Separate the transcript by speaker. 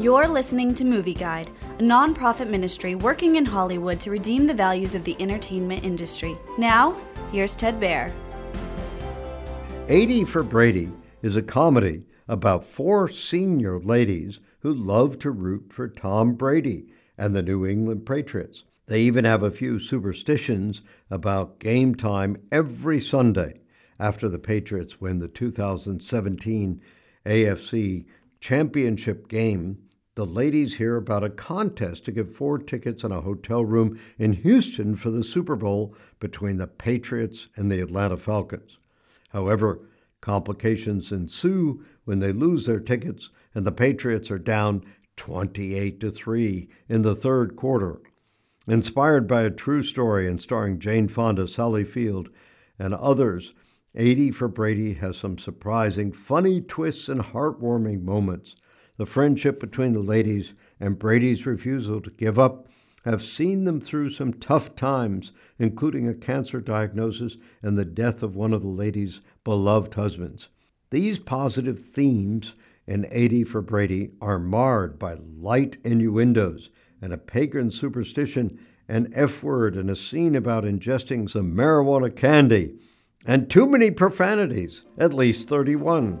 Speaker 1: You're listening to Movie Guide, a nonprofit ministry working in Hollywood to redeem the values of the entertainment industry. Now, here's Ted Baehr.
Speaker 2: 80 for Brady is a comedy about four senior ladies who love to root for Tom Brady and the New England Patriots. They even have a few superstitions about game time every Sunday after the Patriots win the 2017 AFC Championship game the ladies hear about a contest to get four tickets and a hotel room in Houston for the Super Bowl between the Patriots and the Atlanta Falcons. However, complications ensue when they lose their tickets and the Patriots are down 28 to 3 in the third quarter. Inspired by a true story and starring Jane Fonda, Sally Field, and others, 80 for Brady has some surprising, funny twists and heartwarming moments. The friendship between the ladies and Brady's refusal to give up have seen them through some tough times, including a cancer diagnosis and the death of one of the ladies' beloved husbands. These positive themes in 80 for Brady are marred by light innuendos and a pagan superstition, an F word, and a scene about ingesting some marijuana candy, and too many profanities, at least 31